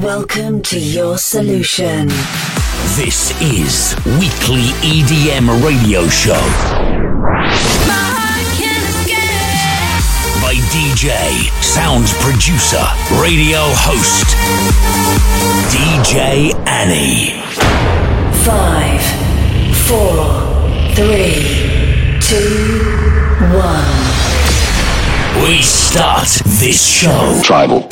Welcome to your solution. This is Weekly EDM Radio Show. By DJ, sounds producer, radio host, DJ Anny. Five, four, three, two, one. We start this show. Tribal.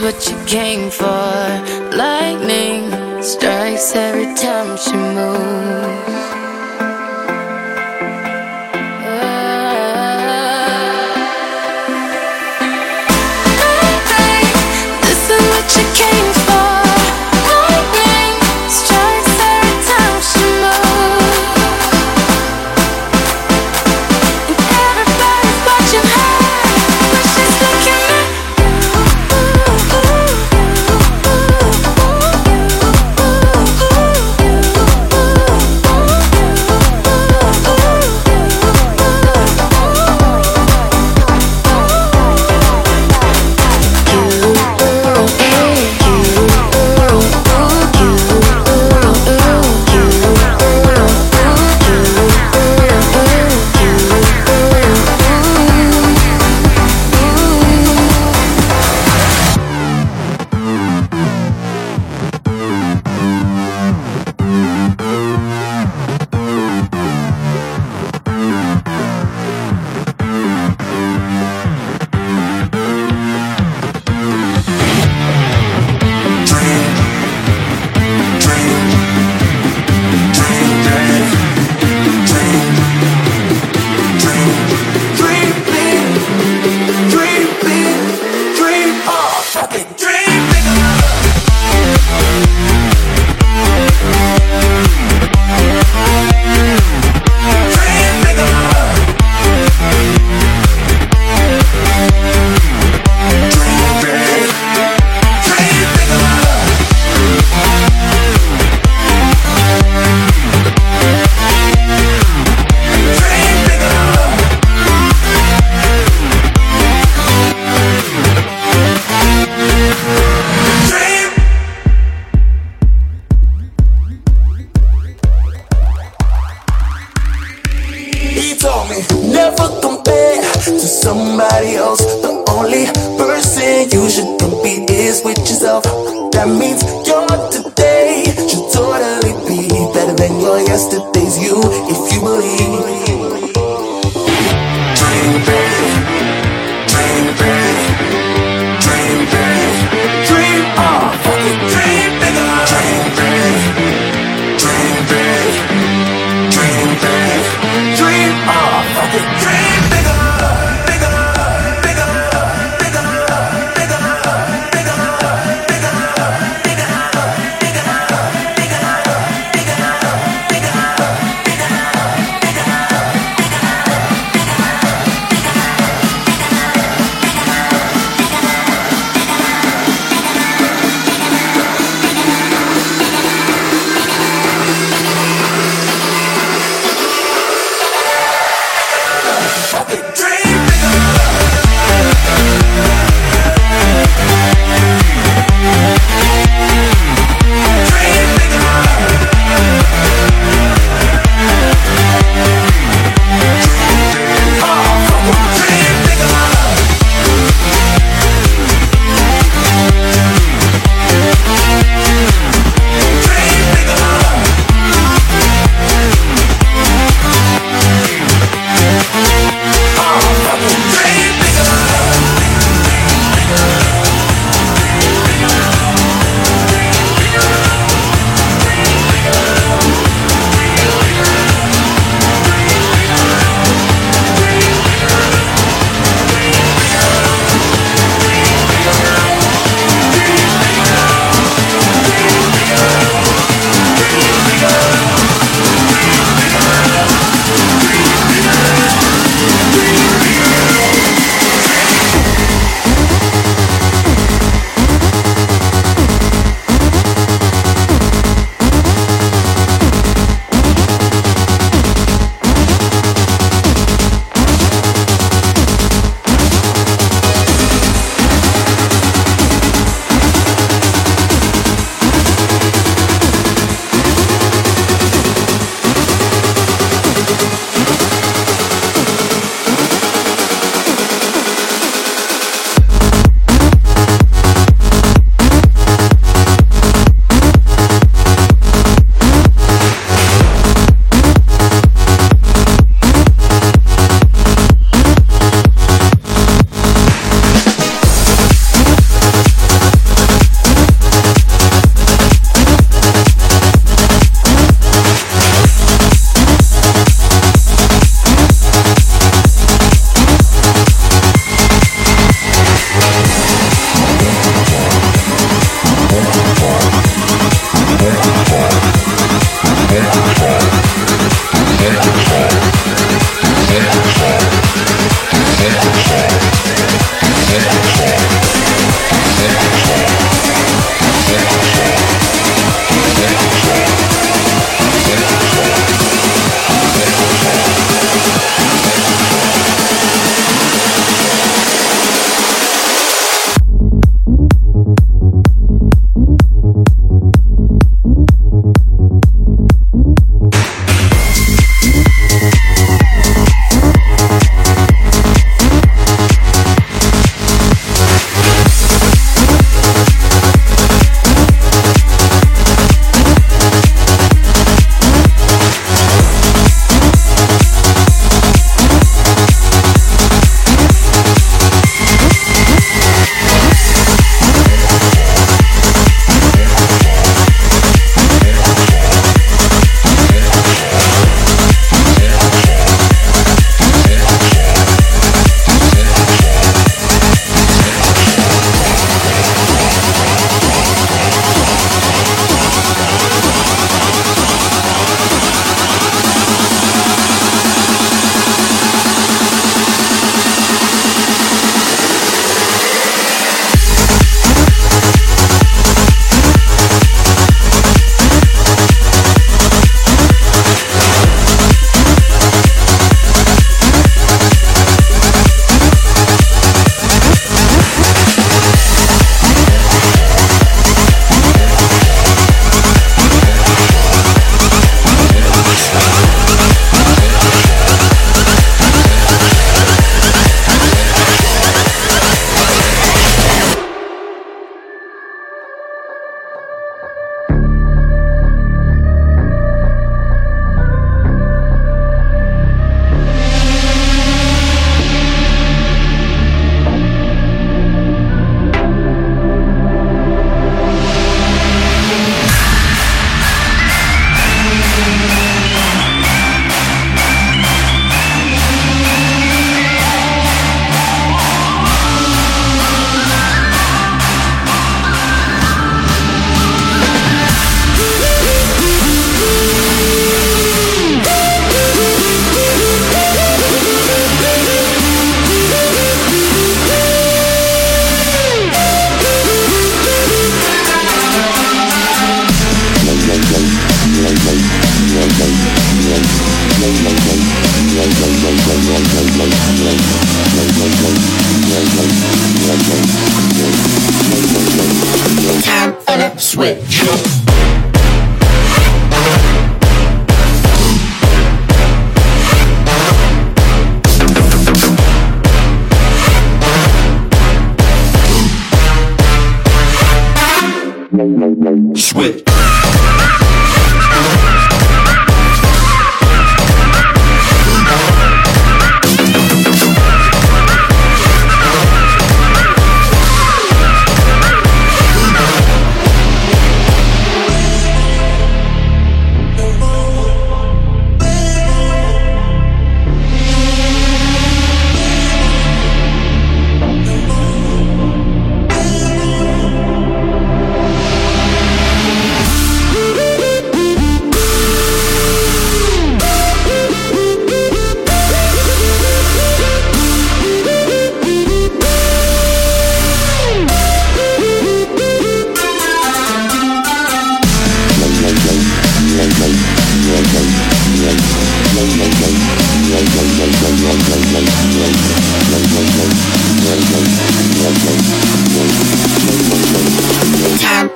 What you came for.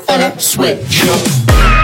The switch. Switch.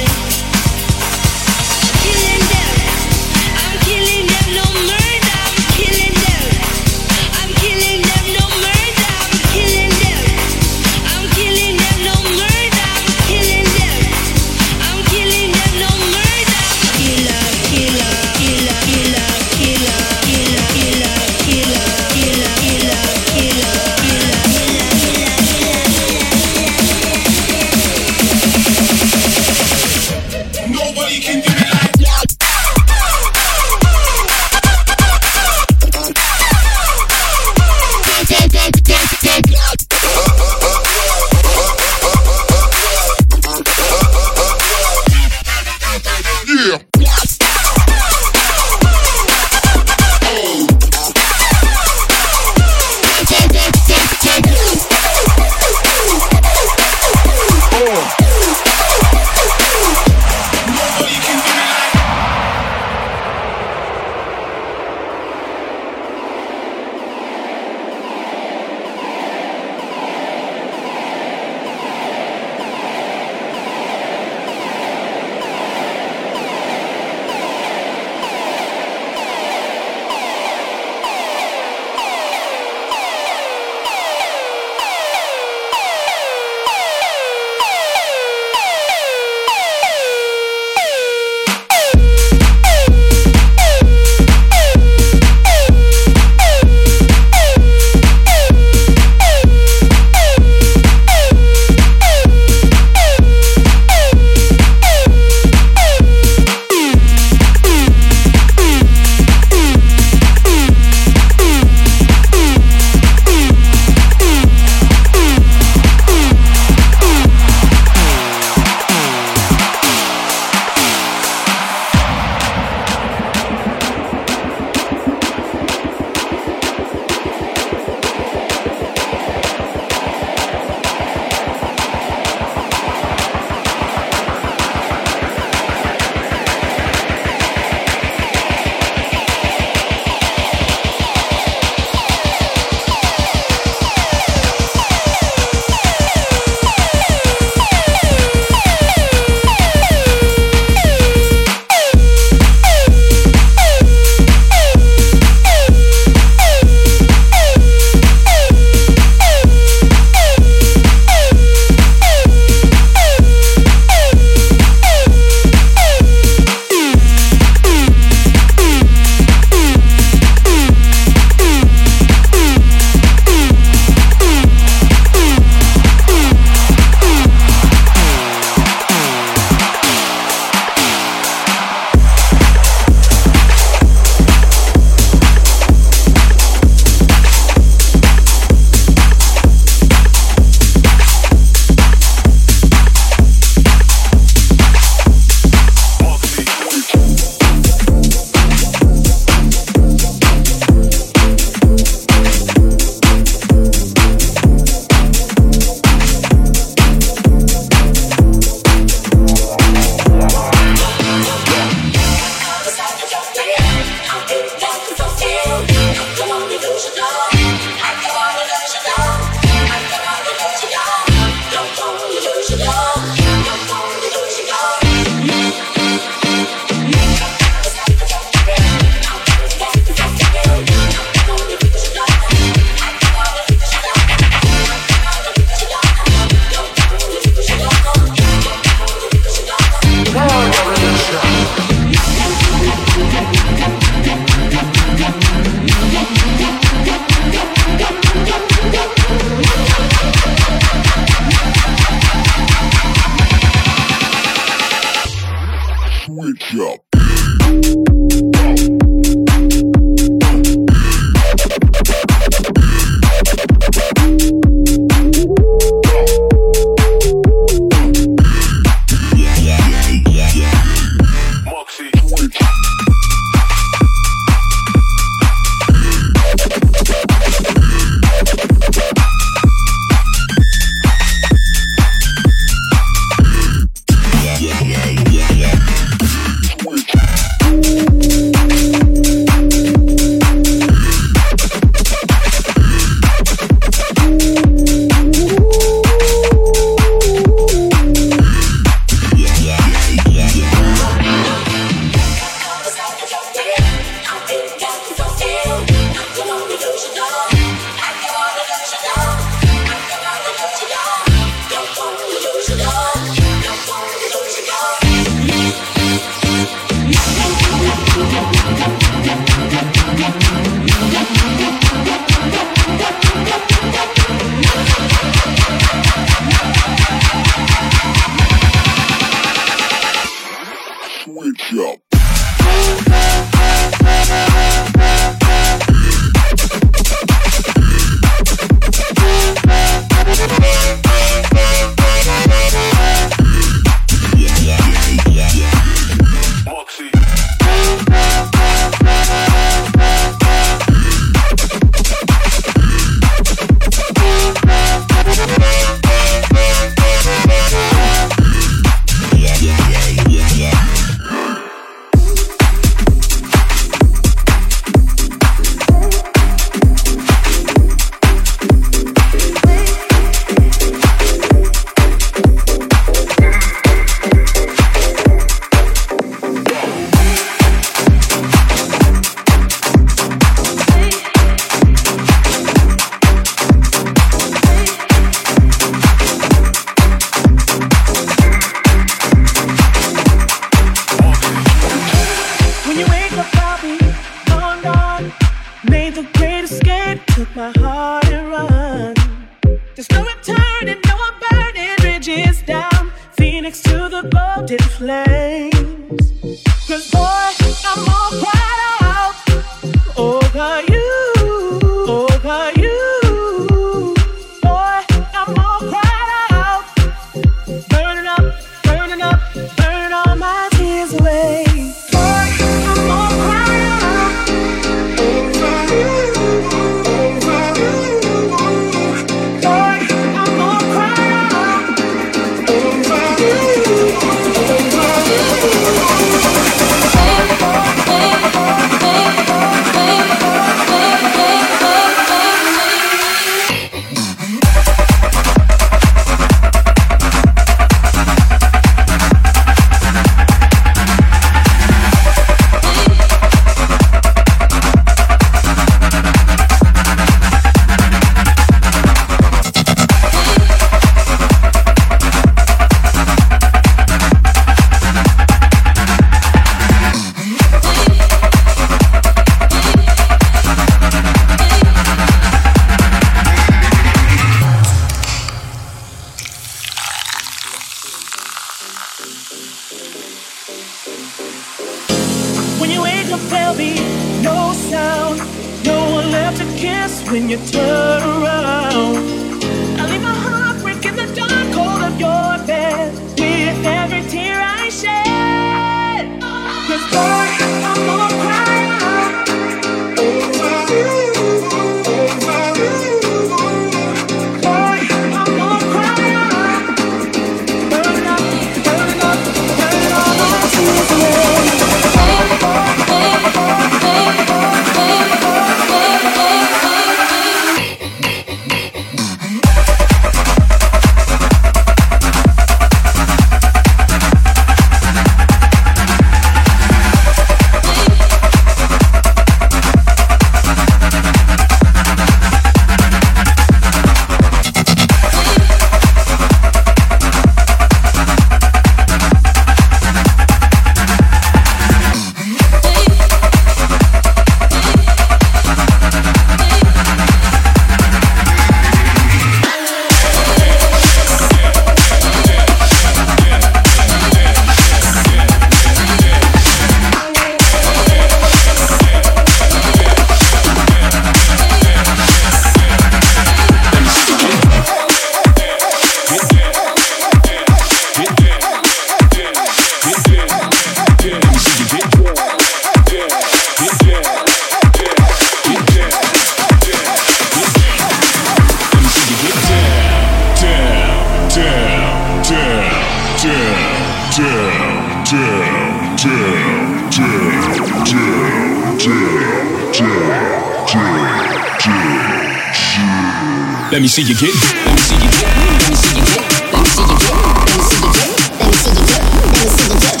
get. Let me see you get. Let me see you get. Let me see you get. Let me see you get. Let me see you get. Let me see you get.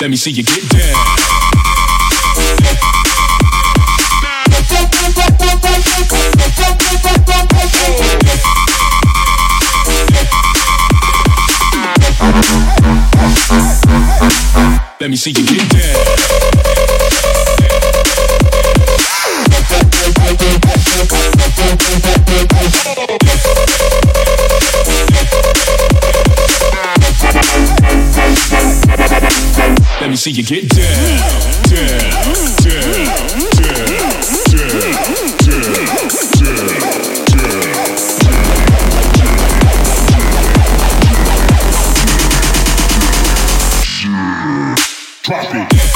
Let me see you get Let me see you get down. Let me see you get down, down, down. Drop it.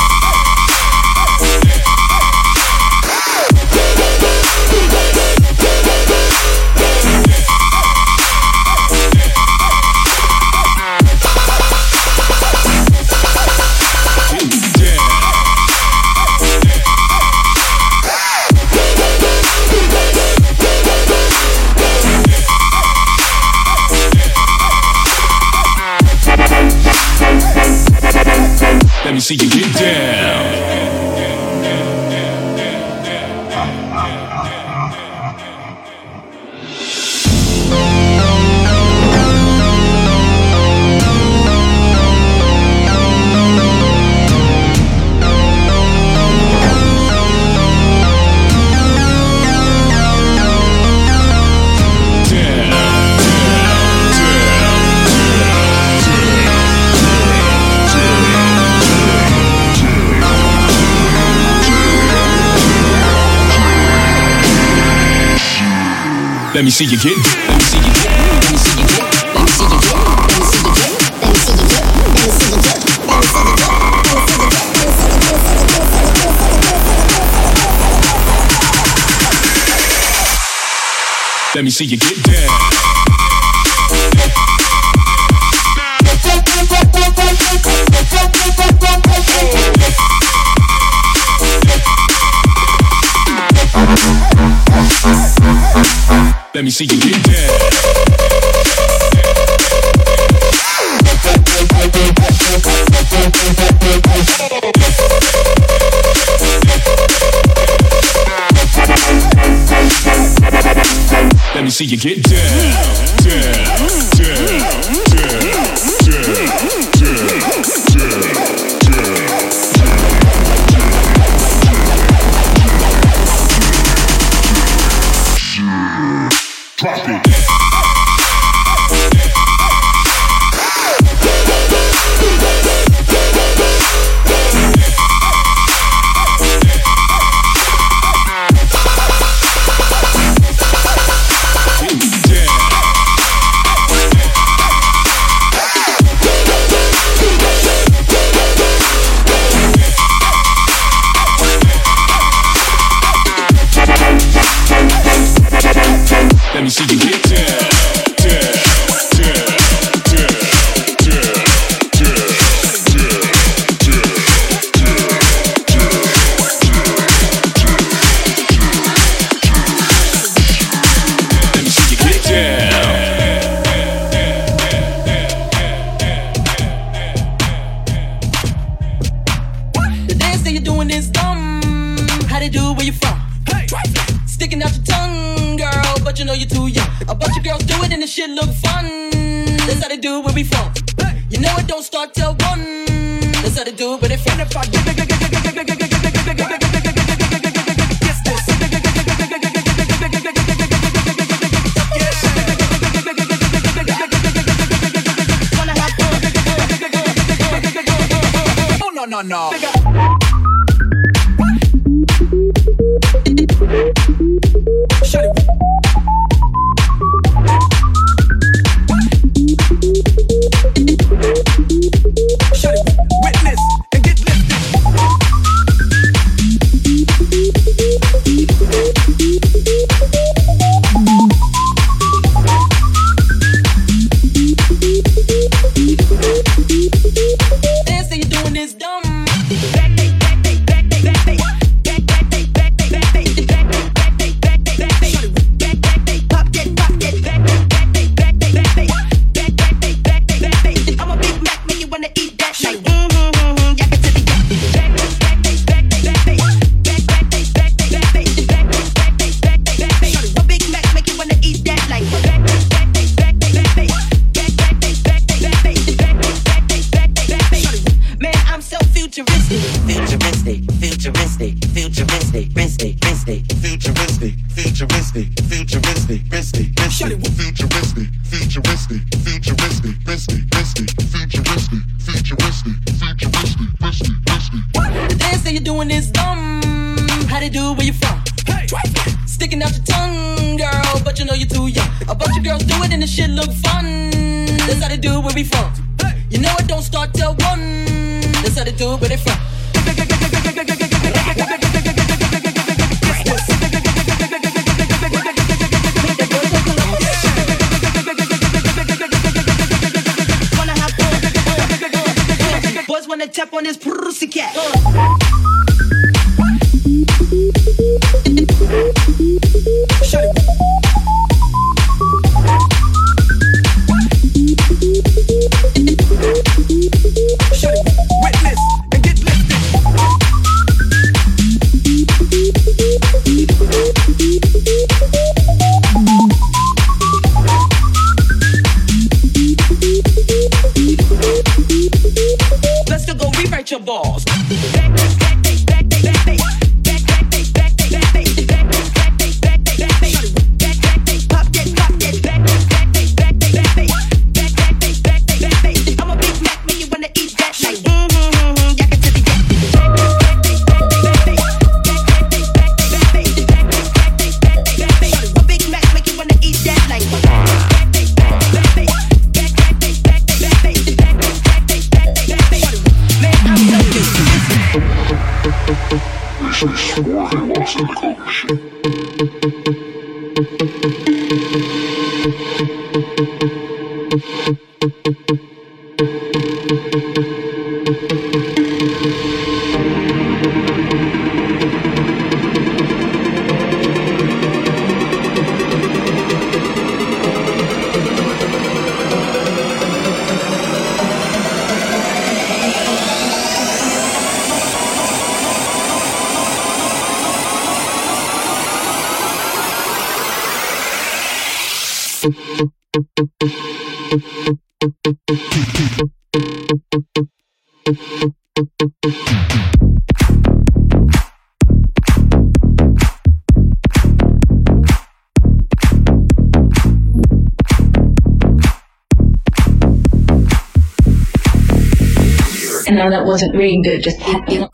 Let me see you get. Let me see you get. Let me see you get. Let me see you get. Let me see you get. Let me see you get. Let me see you get. Let me see you get. Let me see you get down. Let me see you get down, down, down. That wasn't reading good. Just House